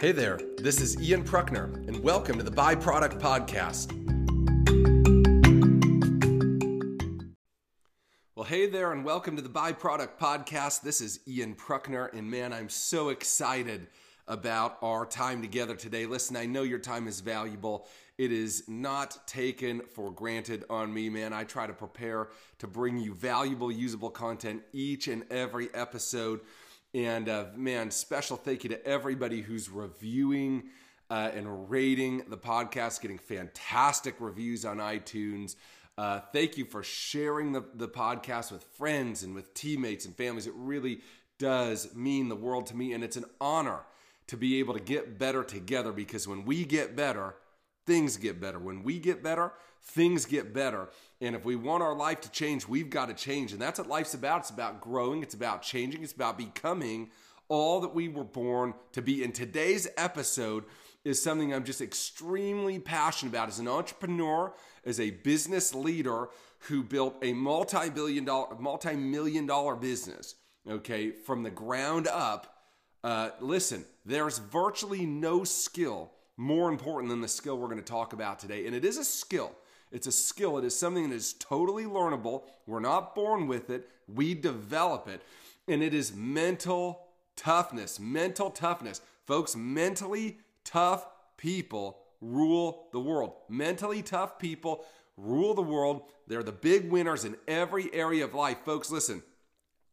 Hey there, this is Ian Prukner, and welcome to the Byproduct Podcast. Well, hey there, and welcome to the Byproduct Podcast. This is Ian Prukner, and man, I'm so excited about our time together today. Listen, I know your time is valuable. It is not taken for granted on me, man. I try to prepare to bring you valuable, usable content each and every episode. And uh, man, special thank you to everybody who's reviewing uh, and rating the podcast, getting fantastic reviews on iTunes. Uh, thank you for sharing the, the podcast with friends and with teammates and families. It really does mean the world to me. And it's an honor to be able to get better together because when we get better, things get better. When we get better, things get better. And if we want our life to change, we've got to change. And that's what life's about. It's about growing, it's about changing, it's about becoming all that we were born to be. And today's episode is something I'm just extremely passionate about as an entrepreneur, as a business leader who built a multi-billion dollar, multi-million dollar business, okay, from the ground up. Uh, listen, there's virtually no skill more important than the skill we're going to talk about today. And it is a skill. It's a skill. It is something that is totally learnable. We're not born with it, we develop it. And it is mental toughness. Mental toughness. Folks, mentally tough people rule the world. Mentally tough people rule the world. They're the big winners in every area of life. Folks, listen,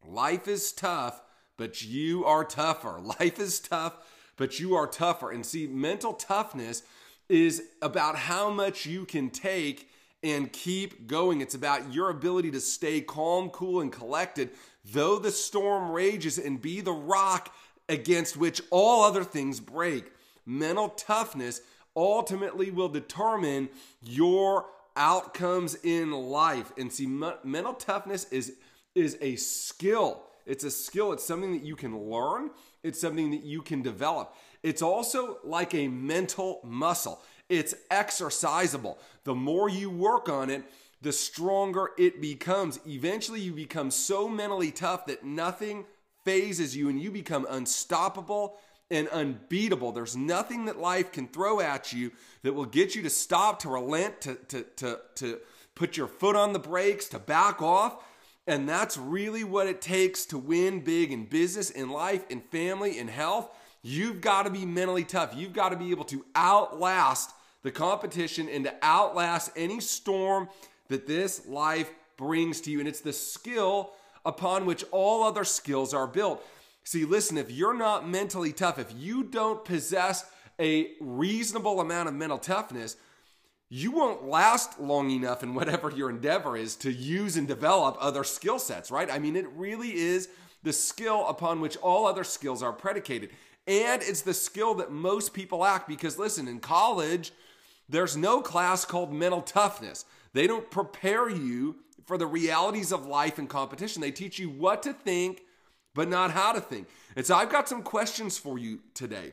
life is tough, but you are tougher. Life is tough but you are tougher. And see, mental toughness is about how much you can take and keep going. It's about your ability to stay calm, cool, and collected, though the storm rages, and be the rock against which all other things break. Mental toughness ultimately will determine your outcomes in life. And see, mental toughness is, is a skill. It's a skill. It's something that you can learn. It's something that you can develop. It's also like a mental muscle. It's exercisable. The more you work on it, the stronger it becomes. Eventually, you become so mentally tough that nothing phases you and you become unstoppable and unbeatable. There's nothing that life can throw at you that will get you to stop, to relent, to, to, to, to put your foot on the brakes, to back off. And that's really what it takes to win big in business, in life, in family, in health. You've got to be mentally tough. You've got to be able to outlast the competition and to outlast any storm that this life brings to you. And it's the skill upon which all other skills are built. See, listen, if you're not mentally tough, if you don't possess a reasonable amount of mental toughness, you won't last long enough in whatever your endeavor is to use and develop other skill sets, right? I mean, it really is the skill upon which all other skills are predicated. And it's the skill that most people lack because, listen, in college, there's no class called mental toughness. They don't prepare you for the realities of life and competition. They teach you what to think, but not how to think. And so I've got some questions for you today.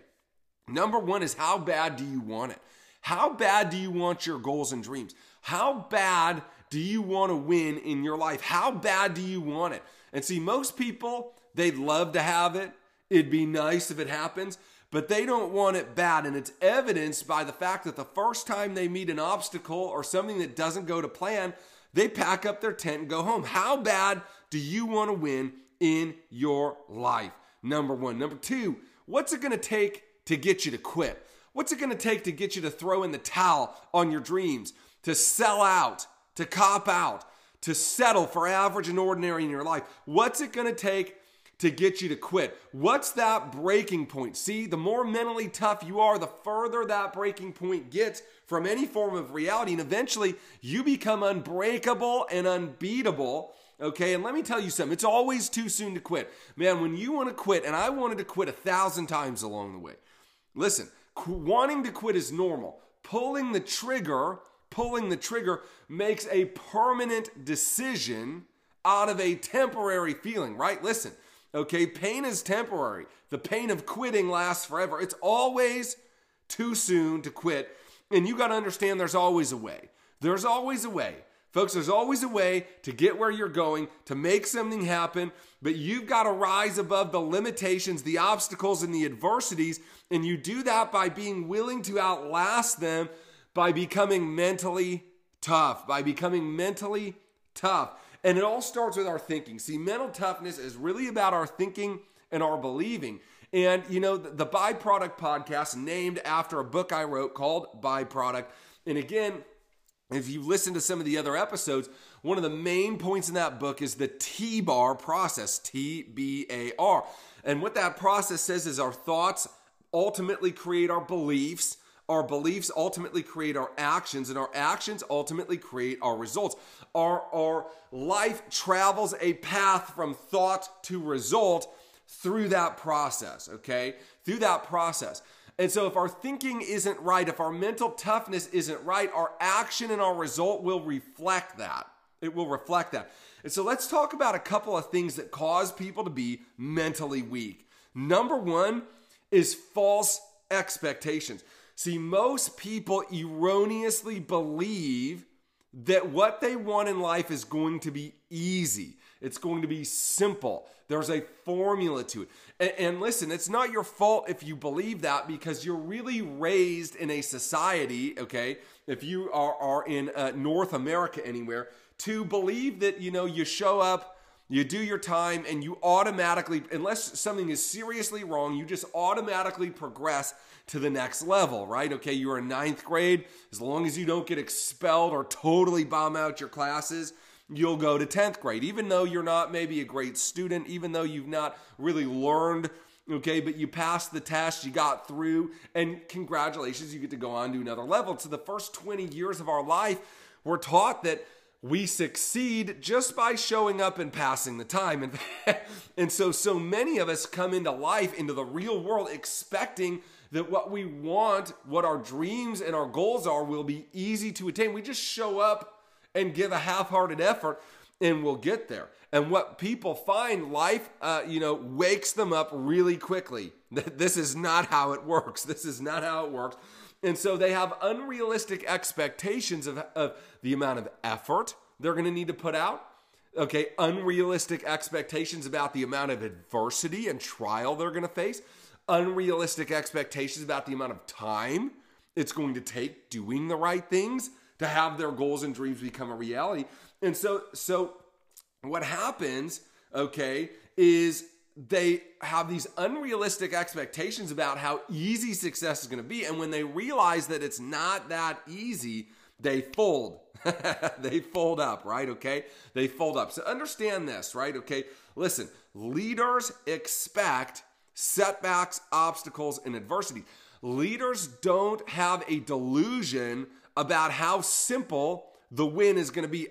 Number one is how bad do you want it? How bad do you want your goals and dreams? How bad do you want to win in your life? How bad do you want it? And see, most people, they'd love to have it. It'd be nice if it happens, but they don't want it bad. And it's evidenced by the fact that the first time they meet an obstacle or something that doesn't go to plan, they pack up their tent and go home. How bad do you want to win in your life? Number one. Number two, what's it going to take to get you to quit? What's it going to take to get you to throw in the towel on your dreams, to sell out, to cop out, to settle for average and ordinary in your life? What's it going to take to get you to quit? What's that breaking point? See, the more mentally tough you are, the further that breaking point gets from any form of reality. And eventually, you become unbreakable and unbeatable. Okay, and let me tell you something. It's always too soon to quit. Man, when you want to quit, and I wanted to quit a thousand times along the way. Listen, wanting to quit is normal. Pulling the trigger, pulling the trigger makes a permanent decision out of a temporary feeling, right? Listen, okay, pain is temporary. The pain of quitting lasts forever. It's always too soon to quit. And you got to understand there's always a way. There's always a way. Folks, there's always a way to get where you're going, to make something happen, but you've got to rise above the limitations, the obstacles, and the adversities. And you do that by being willing to outlast them by becoming mentally tough, by becoming mentally tough. And it all starts with our thinking. See, mental toughness is really about our thinking and our believing. And, you know, the, Byproduct podcast, named after a book I wrote called Byproduct. And again, if you've listened to some of the other episodes, one of the main points in that book is the T bar process, T B A R. And what that process says is our thoughts ultimately create our beliefs, our beliefs ultimately create our actions, and our actions ultimately create our results. Our, our life travels a path from thought to result through that process, okay? Through that process. And so, if our thinking isn't right, if our mental toughness isn't right, our action and our result will reflect that. It will reflect that. And so, let's talk about a couple of things that cause people to be mentally weak. Number one is false expectations. See, most people erroneously believe that what they want in life is going to be easy. It's going to be simple. There's a formula to it. And, and, listen, it's not your fault if you believe that because you're really raised in a society, okay, if you are, are in uh, North America anywhere, to believe that, you know, you show up, you do your time, and you automatically, unless something is seriously wrong, you just automatically progress to the next level, right? Okay, you're in ninth grade. As long as you don't get expelled or totally bomb out your classes, you'll go to 10th grade, even though you're not maybe a great student, even though you've not really learned, okay, but you passed the test, you got through, and congratulations, you get to go on to another level. So the first 20 years of our life, we're taught that we succeed just by showing up and passing the time. And, and so, so many of us come into life, into the real world, expecting that what we want, what our dreams and our goals are, will be easy to attain. We just show up and give a half-hearted effort and we'll get there. And what people find, life, uh, you know, wakes them up really quickly. This is not how it works. This is not how it works. And so they have unrealistic expectations of, of the amount of effort they're going to need to put out. Okay, unrealistic expectations about the amount of adversity and trial they're going to face. Unrealistic expectations about the amount of time it's going to take doing the right things to have their goals and dreams become a reality. And so, so what happens, okay, is they have these unrealistic expectations about how easy success is going to be. And when they realize that it's not that easy, they fold. they fold up, right? Okay. They fold up. So understand this, right? Okay. Listen, leaders expect setbacks, obstacles, and adversity. Leaders don't have a delusion about how simple the win is going to be.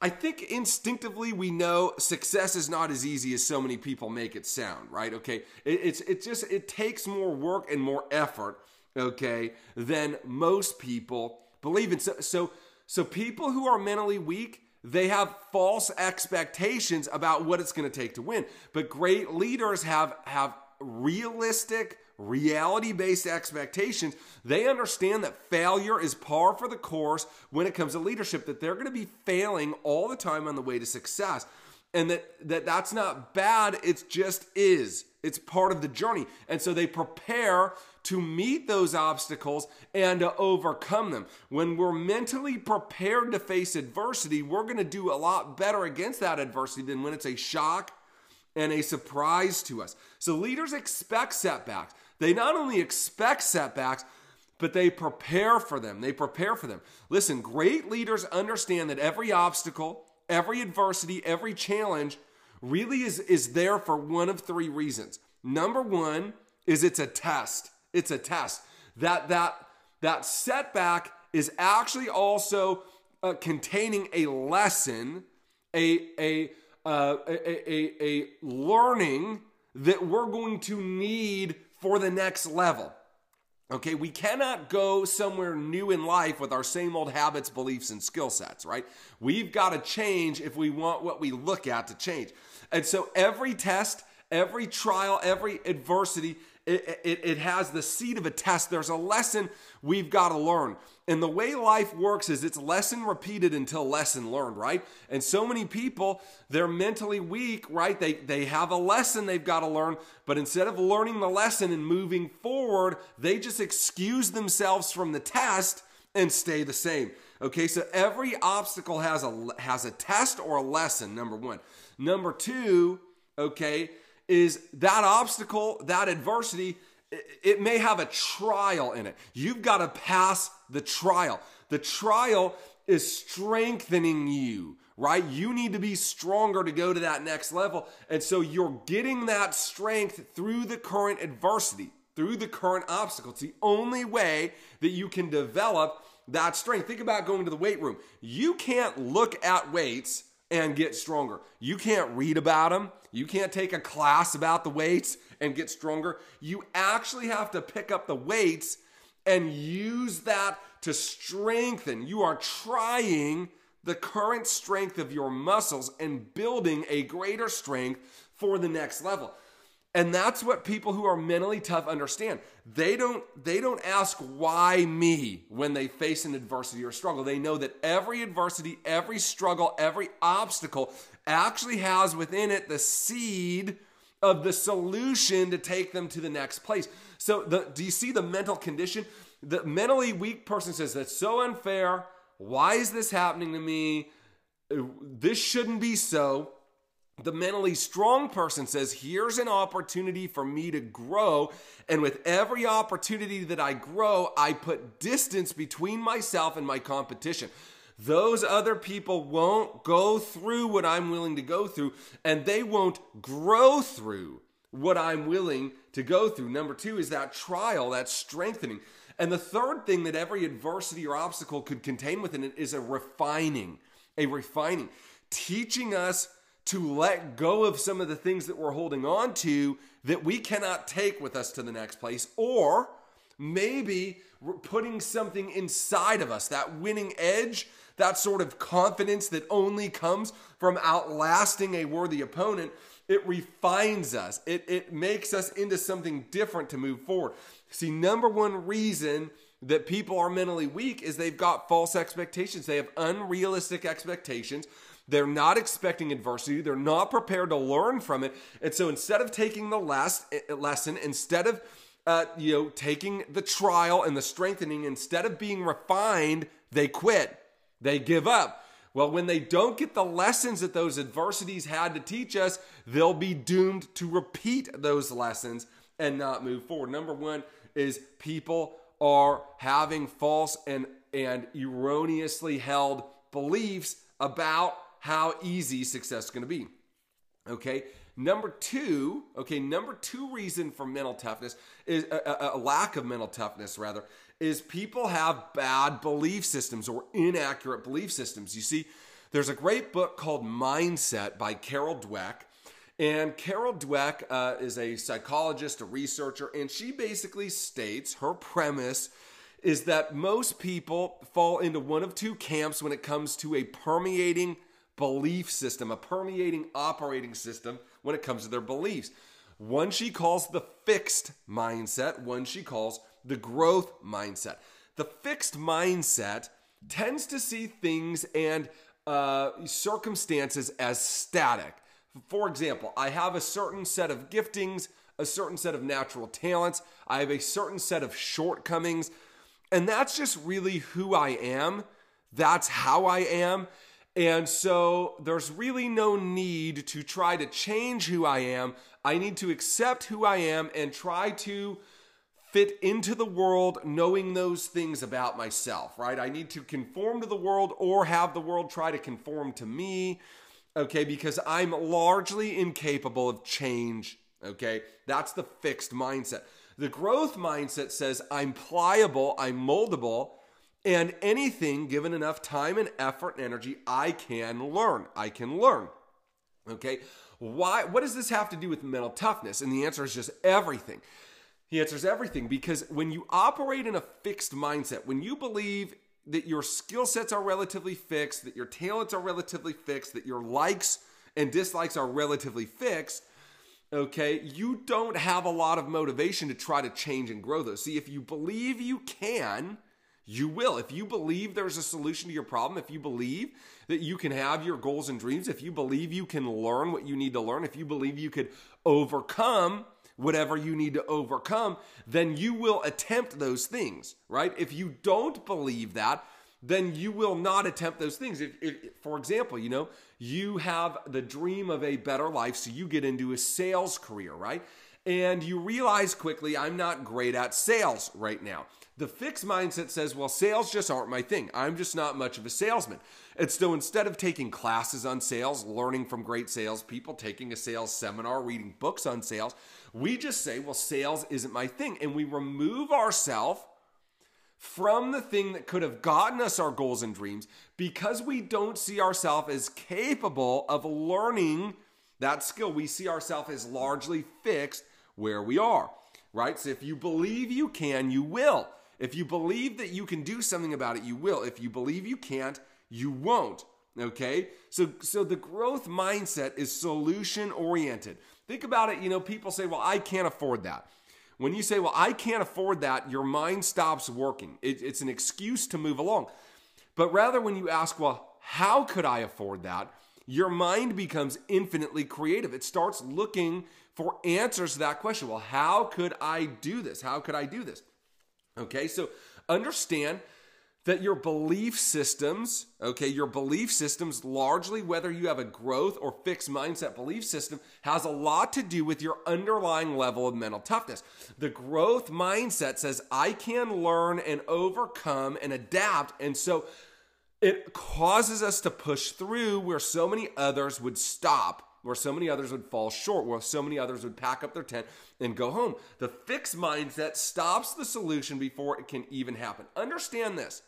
I think instinctively we know success is not as easy as so many people make it sound, right? Okay, it, it's it just it takes more work and more effort, okay, than most people believe in. So so so people who are mentally weak, they have false expectations about what it's going to take to win. But great leaders have have realistic reality based expectations, they understand that failure is par for the course when it comes to leadership, that they're going to be failing all the time on the way to success. And that, that that's not bad, it just is. It's part of the journey. And so they prepare to meet those obstacles and to overcome them. When we're mentally prepared to face adversity, we're going to do a lot better against that adversity than when it's a shock and a surprise to us. So leaders expect setbacks. They not only expect setbacks, but they prepare for them. They prepare for them. Listen, great leaders understand that every obstacle, every adversity, every challenge really is, is there for one of three reasons. Number one is it's a test. It's a test. That that that setback is actually also uh, containing a lesson, a a, uh, a, a a learning that we're going to need for the next level. Okay, we cannot go somewhere new in life with our same old habits, beliefs, and skill sets, right? We've got to change if we want what we look at to change. And so every test, every trial, every adversity it, it, it has the seed of a test. There's a lesson we've got to learn. And the way life works is it's lesson repeated until lesson learned, right? And so many people, they're mentally weak, right? They, they have a lesson they've got to learn, but instead of learning the lesson and moving forward, they just excuse themselves from the test and stay the same. Okay, so every obstacle has a has a test or a lesson, number 1. Number 2, okay, is that obstacle, that adversity, it may have a trial in it. You've got to pass the trial. The trial is strengthening you, right? You need to be stronger to go to that next level. And so you're getting that strength through the current adversity, through the current obstacle. It's the only way that you can develop that strength. Think about going to the weight room. You can't look at weights and get stronger. You can't read about them. You can't take a class about the weights and get stronger. You actually have to pick up the weights and use that to strengthen. You are trying the current strength of your muscles and building a greater strength for the next level. And that's what people who are mentally tough understand. They don't they don't ask why me when they face an adversity or struggle. They know that every adversity, every struggle, every obstacle actually has within it the seed of the solution to take them to the next place. So the, do you see the mental condition? The mentally weak person says that's so unfair. Why is this happening to me? This shouldn't be so. The mentally strong person says, Here's an opportunity for me to grow. And with every opportunity that I grow, I put distance between myself and my competition. Those other people won't go through what I'm willing to go through, and they won't grow through what I'm willing to go through. Number two is that trial, that strengthening. And the third thing that every adversity or obstacle could contain within it is a refining, a refining, teaching us to let go of some of the things that we're holding on to that we cannot take with us to the next place, or maybe putting something inside of us, that winning edge, that sort of confidence that only comes from outlasting a worthy opponent. It refines us, it, it makes us into something different to move forward. See, number one reason that people are mentally weak is they've got false expectations. They have unrealistic expectations they're not expecting adversity. They're not prepared to learn from it. And so instead of taking the last eh, eh, lesson, instead of uh, you know taking the trial and the strengthening, instead of being refined, they quit. They give up. Well, when they don't get the lessons that those adversities had to teach us, they'll be doomed to repeat those lessons and not move forward. Number one is people are having false and, and erroneously held beliefs about how easy success is going to be. Okay. Number two, okay, number two reason for mental toughness is a, a, a, lack of mental toughness, rather, is people have bad belief systems or inaccurate belief systems. You see, there's a great book called Mindset by Carol Dweck. And Carol Dweck uh, is a psychologist, a researcher, and she basically states her premise is that most people fall into one of two camps when it comes to a permeating belief system, a permeating operating system when it comes to their beliefs. One she calls the fixed mindset, one she calls the growth mindset. The fixed mindset tends to see things and uh, circumstances as static. For example, I have a certain set of giftings, a certain set of natural talents, I have a certain set of shortcomings, and that's just really who I am. That's how I am. And so there's really no need to try to change who I am. I need to accept who I am and try to fit into the world knowing those things about myself, right? I need to conform to the world or have the world try to conform to me, okay? Because I'm largely incapable of change, okay? That's the fixed mindset. The growth mindset says I'm pliable, I'm moldable, and anything given enough time and effort and energy, I can learn. I can learn. Okay? Why what does this have to do with mental toughness? And the answer is just everything. The answer is everything because when you operate in a fixed mindset, when you believe that your skill sets are relatively fixed, that your talents are relatively fixed, that your likes and dislikes are relatively fixed, okay, you don't have a lot of motivation to try to change and grow those. See, if you believe you can, you will. If you believe there's a solution to your problem, if you believe that you can have your goals and dreams, if you believe you can learn what you need to learn, if you believe you could overcome whatever you need to overcome, then you will attempt those things, right? If you don't believe that, then you will not attempt those things. If, if, for example, you know, you have the dream of a better life, so you get into a sales career, right? And you realize quickly, I'm not great at sales right now. The fixed mindset says, well, sales just aren't my thing. I'm just not much of a salesman. And so instead of taking classes on sales, learning from great salespeople, taking a sales seminar, reading books on sales, we just say, well, sales isn't my thing. And we remove ourselves from the thing that could have gotten us our goals and dreams because we don't see ourselves as capable of learning that skill. We see ourselves as largely fixed where we are, right? So if you believe you can, you will. If you believe that you can do something about it, you will. If you believe you can't, you won't. Okay? So so the growth mindset is solution oriented. Think about it, you know, people say, "Well, I can't afford that." When you say, well, I can't afford that, your mind stops working. It, it's an excuse to move along. But rather, when you ask, well, how could I afford that? Your mind becomes infinitely creative. It starts looking for answers to that question. Well, how could I do this? How could I do this? Okay, so understand that your belief systems, okay, your belief systems, largely whether you have a growth or fixed mindset belief system, has a lot to do with your underlying level of mental toughness. The growth mindset says, I can learn and overcome and adapt. And so it causes us to push through where so many others would stop where so many others would fall short, where so many others would pack up their tent and go home. The fixed mindset stops the solution before it can even happen. Understand this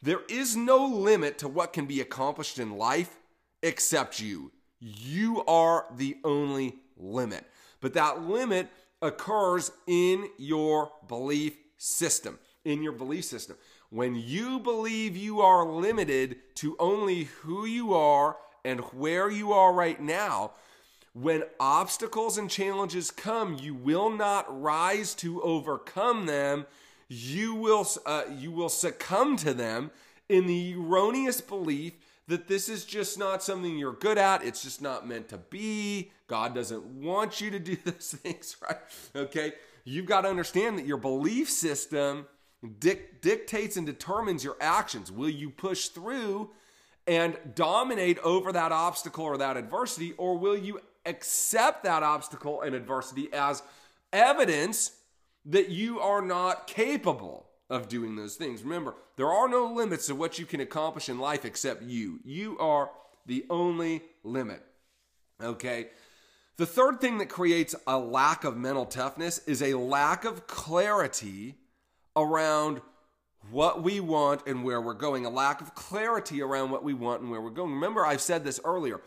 there is no limit to what can be accomplished in life except you. You are the only limit. But that limit occurs in your belief system. In your belief system. When you believe you are limited to only who you are and where you are right now, when obstacles and challenges come, you will not rise to overcome them you will uh, you will succumb to them in the erroneous belief that this is just not something you're good at. It's just not meant to be. God doesn't want you to do those things, right? Okay, you've got to understand that your belief system dic- dictates and determines your actions. Will you push through and dominate over that obstacle or that adversity, or will you accept that obstacle and adversity as evidence that you are not capable of doing those things. Remember, there are no limits to what you can accomplish in life except you. You are the only limit. Okay? The third thing that creates a lack of mental toughness is a lack of clarity around what we want and where we're going, a lack of clarity around what we want and where we're going. Remember, I've said this earlier,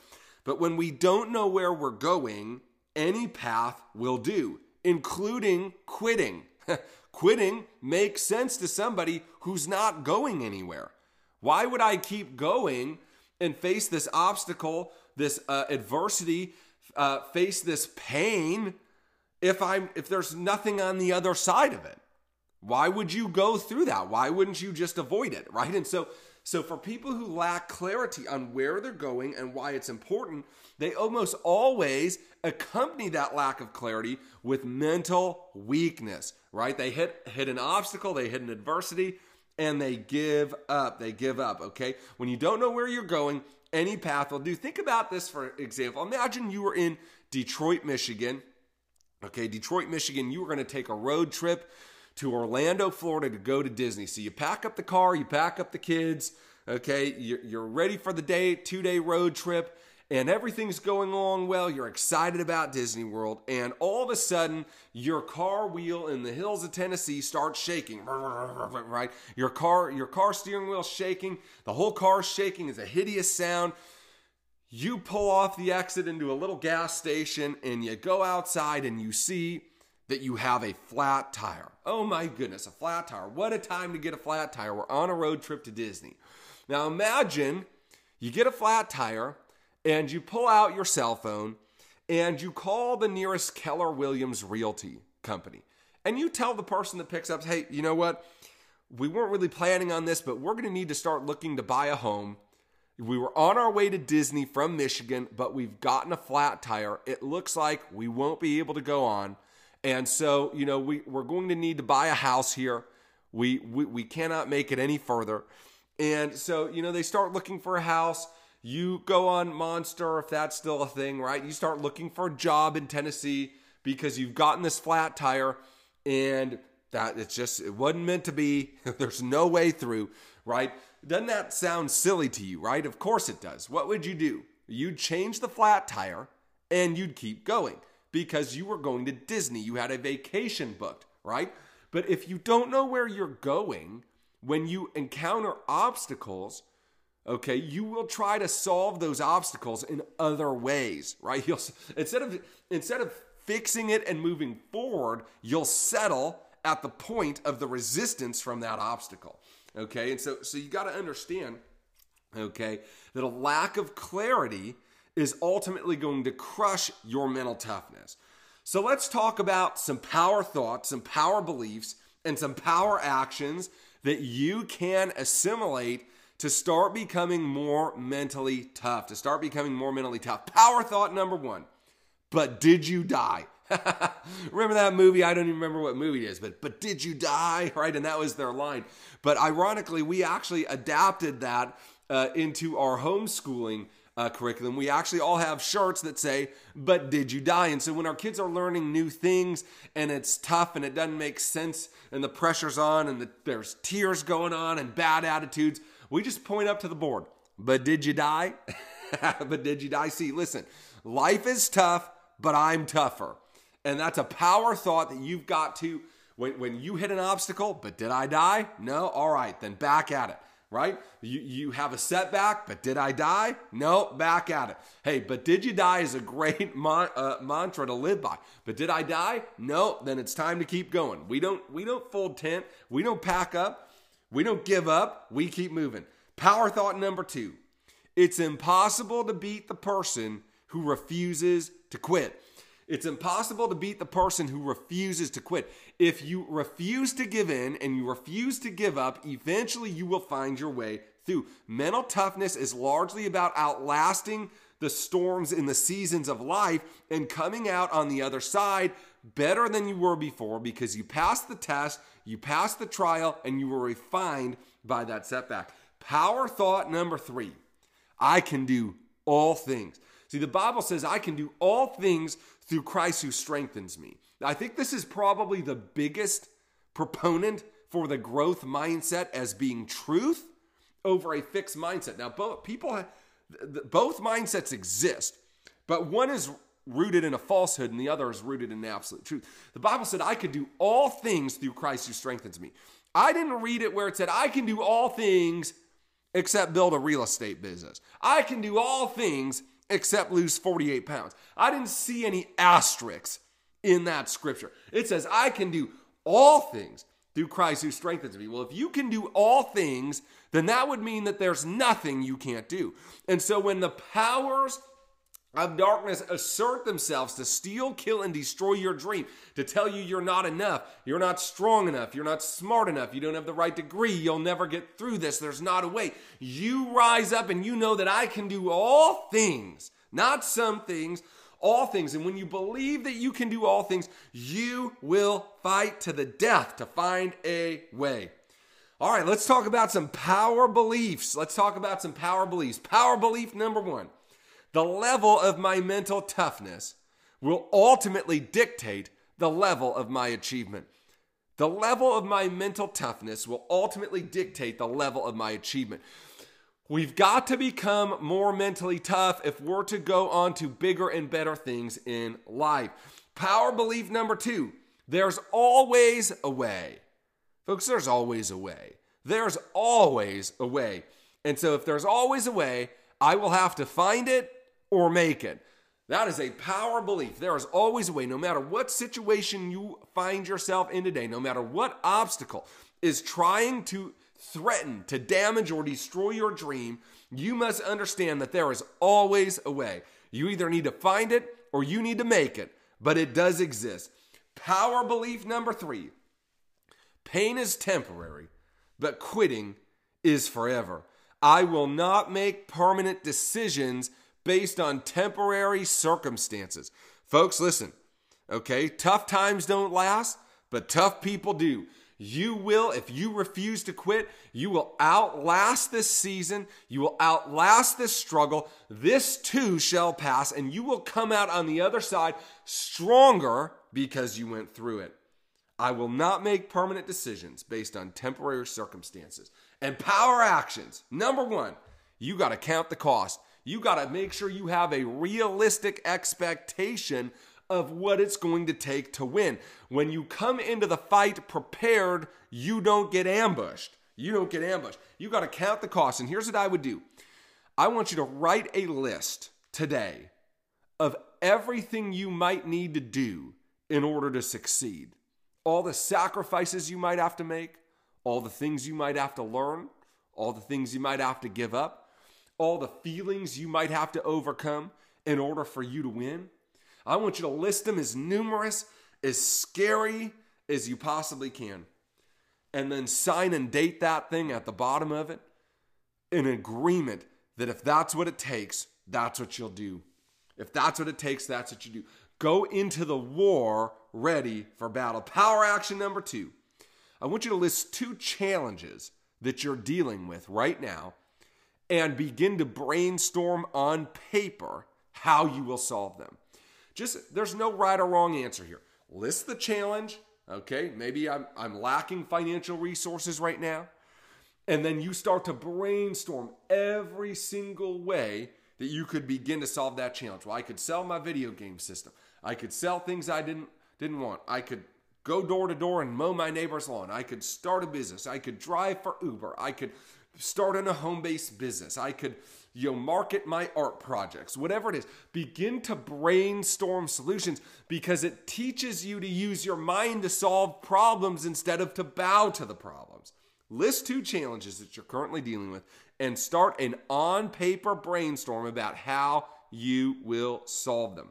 but when we don't know where we're going, any path will do including quitting. quitting makes sense to somebody who's not going anywhere. Why would I keep going and face this obstacle, this uh, adversity, uh, face this pain if I'm if there's nothing on the other side of it? Why would you go through that? Why wouldn't you just avoid it, right? And so so for people who lack clarity on where they're going and why it's important, they almost always accompany that lack of clarity with mental weakness, right? They hit hit an obstacle, they hit an adversity, and they give up. They give up, okay? When you don't know where you're going, any path will do. Think about this for example. Imagine you were in Detroit, Michigan. Okay, Detroit, Michigan, you were going to take a road trip to Orlando, Florida to go to Disney. So you pack up the car, you pack up the kids, okay? You're, you're ready for the day, two day road trip and everything's going along well. You're excited about Disney World, and all of a sudden, your car wheel in the hills of Tennessee starts shaking. Right? Your car, your car steering wheel shaking. The whole car shaking. is a hideous sound. You pull off the exit into a little gas station, and you go outside, and you see that you have a flat tire. Oh my goodness, a flat tire. What a time to get a flat tire. We're on a road trip to Disney. Now imagine you get a flat tire and you pull out your cell phone and you call the nearest Keller Williams Realty company and you tell the person that picks up, hey, you know what? We weren't really planning on this, but we're going to need to start looking to buy a home. We were on our way to Disney from Michigan, but we've gotten a flat tire. It looks like we won't be able to go on. And so, you know, we, we're going to need to buy a house here. We, we, we cannot make it any further. And so, you know, they start looking for a house. You go on Monster, if that's still a thing, right? You start looking for a job in Tennessee because you've gotten this flat tire and that it's just, it wasn't meant to be. There's no way through, right? Doesn't that sound silly to you, right? Of course it does. What would you do? You'd change the flat tire and you'd keep going because you were going to Disney. You had a vacation booked, right? But if you don't know where you're going, when you encounter obstacles, okay, you will try to solve those obstacles in other ways, right? You'll instead of instead of fixing it and moving forward, you'll settle at the point of the resistance from that obstacle. Okay? And so so you got to understand okay, that a lack of clarity is ultimately going to crush your mental toughness. So let's talk about some power thoughts, some power beliefs, and some power actions that you can assimilate to start becoming more mentally tough, to start becoming more mentally tough. Power thought number one, but did you die? remember that movie? I don't even remember what movie it is, but but did you die? Right, and that was their line. But ironically, we actually adapted that uh, into our homeschooling uh, curriculum. We actually all have shirts that say, But did you die? And so when our kids are learning new things and it's tough and it doesn't make sense and the pressure's on and the, there's tears going on and bad attitudes, we just point up to the board. But did you die? but did you die? See, listen, life is tough, but I'm tougher. And that's a power thought that you've got to, when, when you hit an obstacle, but did I die? No? All right, then back at it right? You, you have a setback, but did I die? No, back at it. Hey, but did you die is a great mon- uh, mantra to live by. But did I die? No, then it's time to keep going. We don't we don't fold tent. We don't pack up. We don't give up. We keep moving. Power thought number 2. It's impossible to beat the person who refuses to quit. It's impossible to beat the person who refuses to quit. If you refuse to give in and you refuse to give up, eventually you will find your way through. Mental toughness is largely about outlasting the storms in the seasons of life and coming out on the other side better than you were before because you passed the test, you passed the trial, and you were refined by that setback. Power thought number three I can do all things. See, the Bible says, I can do all things through Christ who strengthens me. I think this is probably the biggest proponent for the growth mindset as being truth over a fixed mindset. Now, both people, both mindsets exist, but one is rooted in a falsehood and the other is rooted in absolute truth. The Bible said, I could do all things through Christ who strengthens me. I didn't read it where it said, I can do all things except build a real estate business. I can do all things except lose 48 pounds. I didn't see any asterisks in that scripture. It says, I can do all things through Christ who strengthens me. Well, if you can do all things, then that would mean that there's nothing you can't do. And so when the powers of darkness assert themselves to steal, kill, and destroy your dream, to tell you you're not enough, you're not strong enough, you're not smart enough, you don't have the right degree, you'll never get through this, there's not a way. You rise up and you know that I can do all things, not some things, all things. And when you believe that you can do all things, you will fight to the death to find a way. All right, let's talk about some power beliefs. Let's talk about some power beliefs. Power belief number one the level of my mental toughness will ultimately dictate the level of my achievement. The level of my mental toughness will ultimately dictate the level of my achievement. We've got to become more mentally tough if we're to go on to bigger and better things in life. Power belief number two there's always a way. Folks, there's always a way. There's always a way. And so, if there's always a way, I will have to find it or make it. That is a power belief. There is always a way, no matter what situation you find yourself in today, no matter what obstacle is trying to threaten to damage or destroy your dream, you must understand that there is always a way. You either need to find it or you need to make it, but it does exist. Power belief number three pain is temporary, but quitting is forever. I will not make permanent decisions based on temporary circumstances. Folks, listen, okay? Tough times don't last, but tough people do. You will, if you refuse to quit, you will outlast this season. You will outlast this struggle. This too shall pass, and you will come out on the other side stronger because you went through it. I will not make permanent decisions based on temporary circumstances. And power actions. Number one, you got to count the cost. You got to make sure you have a realistic expectation of what it's going to take to win. When you come into the fight prepared, you don't get ambushed. You don't get ambushed. You got to count the cost. And here's what I would do I want you to write a list today of everything you might need to do in order to succeed. All the sacrifices you might have to make, all the things you might have to learn, all the things you might have to give up, all the feelings you might have to overcome in order for you to win. I want you to list them as numerous, as scary as you possibly can. And then sign and date that thing at the bottom of it in agreement that if that's what it takes, that's what you'll do. If that's what it takes, that's what you do. Go into the war ready for battle. Power action number two I want you to list two challenges that you're dealing with right now and begin to brainstorm on paper how you will solve them. Just there's no right or wrong answer here. List the challenge, okay? Maybe I'm I'm lacking financial resources right now. And then you start to brainstorm every single way that you could begin to solve that challenge. Well, I could sell my video game system. I could sell things I didn't didn't want. I could go door to door and mow my neighbor's lawn. I could start a business. I could drive for Uber. I could start in a home-based business. I could you know, market my art projects, whatever it is. Begin to brainstorm solutions because it teaches you to use your mind to solve problems instead of to bow to the problems. List two challenges that you're currently dealing with and start an on paper brainstorm about how you will solve them.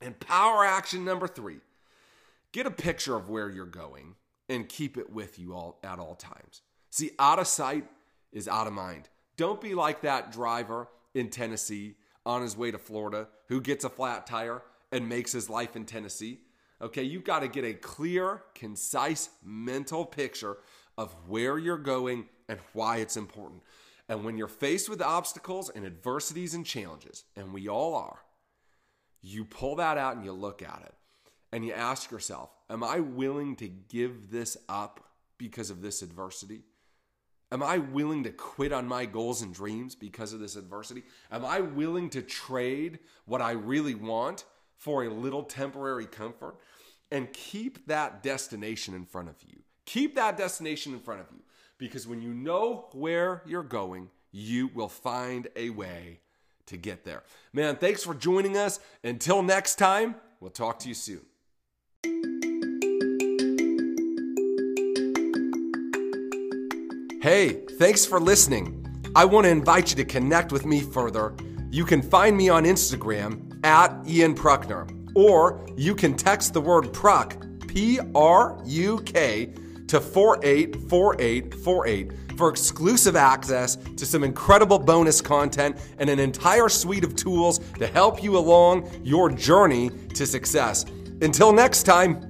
And power action number three get a picture of where you're going and keep it with you all at all times. See, out of sight is out of mind. Don't be like that driver in Tennessee on his way to Florida who gets a flat tire and makes his life in Tennessee. Okay, you've got to get a clear, concise mental picture of where you're going and why it's important. And when you're faced with obstacles and adversities and challenges, and we all are, you pull that out and you look at it and you ask yourself, Am I willing to give this up because of this adversity? Am I willing to quit on my goals and dreams because of this adversity? Am I willing to trade what I really want for a little temporary comfort? And keep that destination in front of you. Keep that destination in front of you because when you know where you're going, you will find a way to get there. Man, thanks for joining us. Until next time, we'll talk to you soon. Hey, thanks for listening. I want to invite you to connect with me further. You can find me on Instagram at Ian Prukner, or you can text the word Pruk, P R U K, to 484848 for exclusive access to some incredible bonus content and an entire suite of tools to help you along your journey to success. Until next time,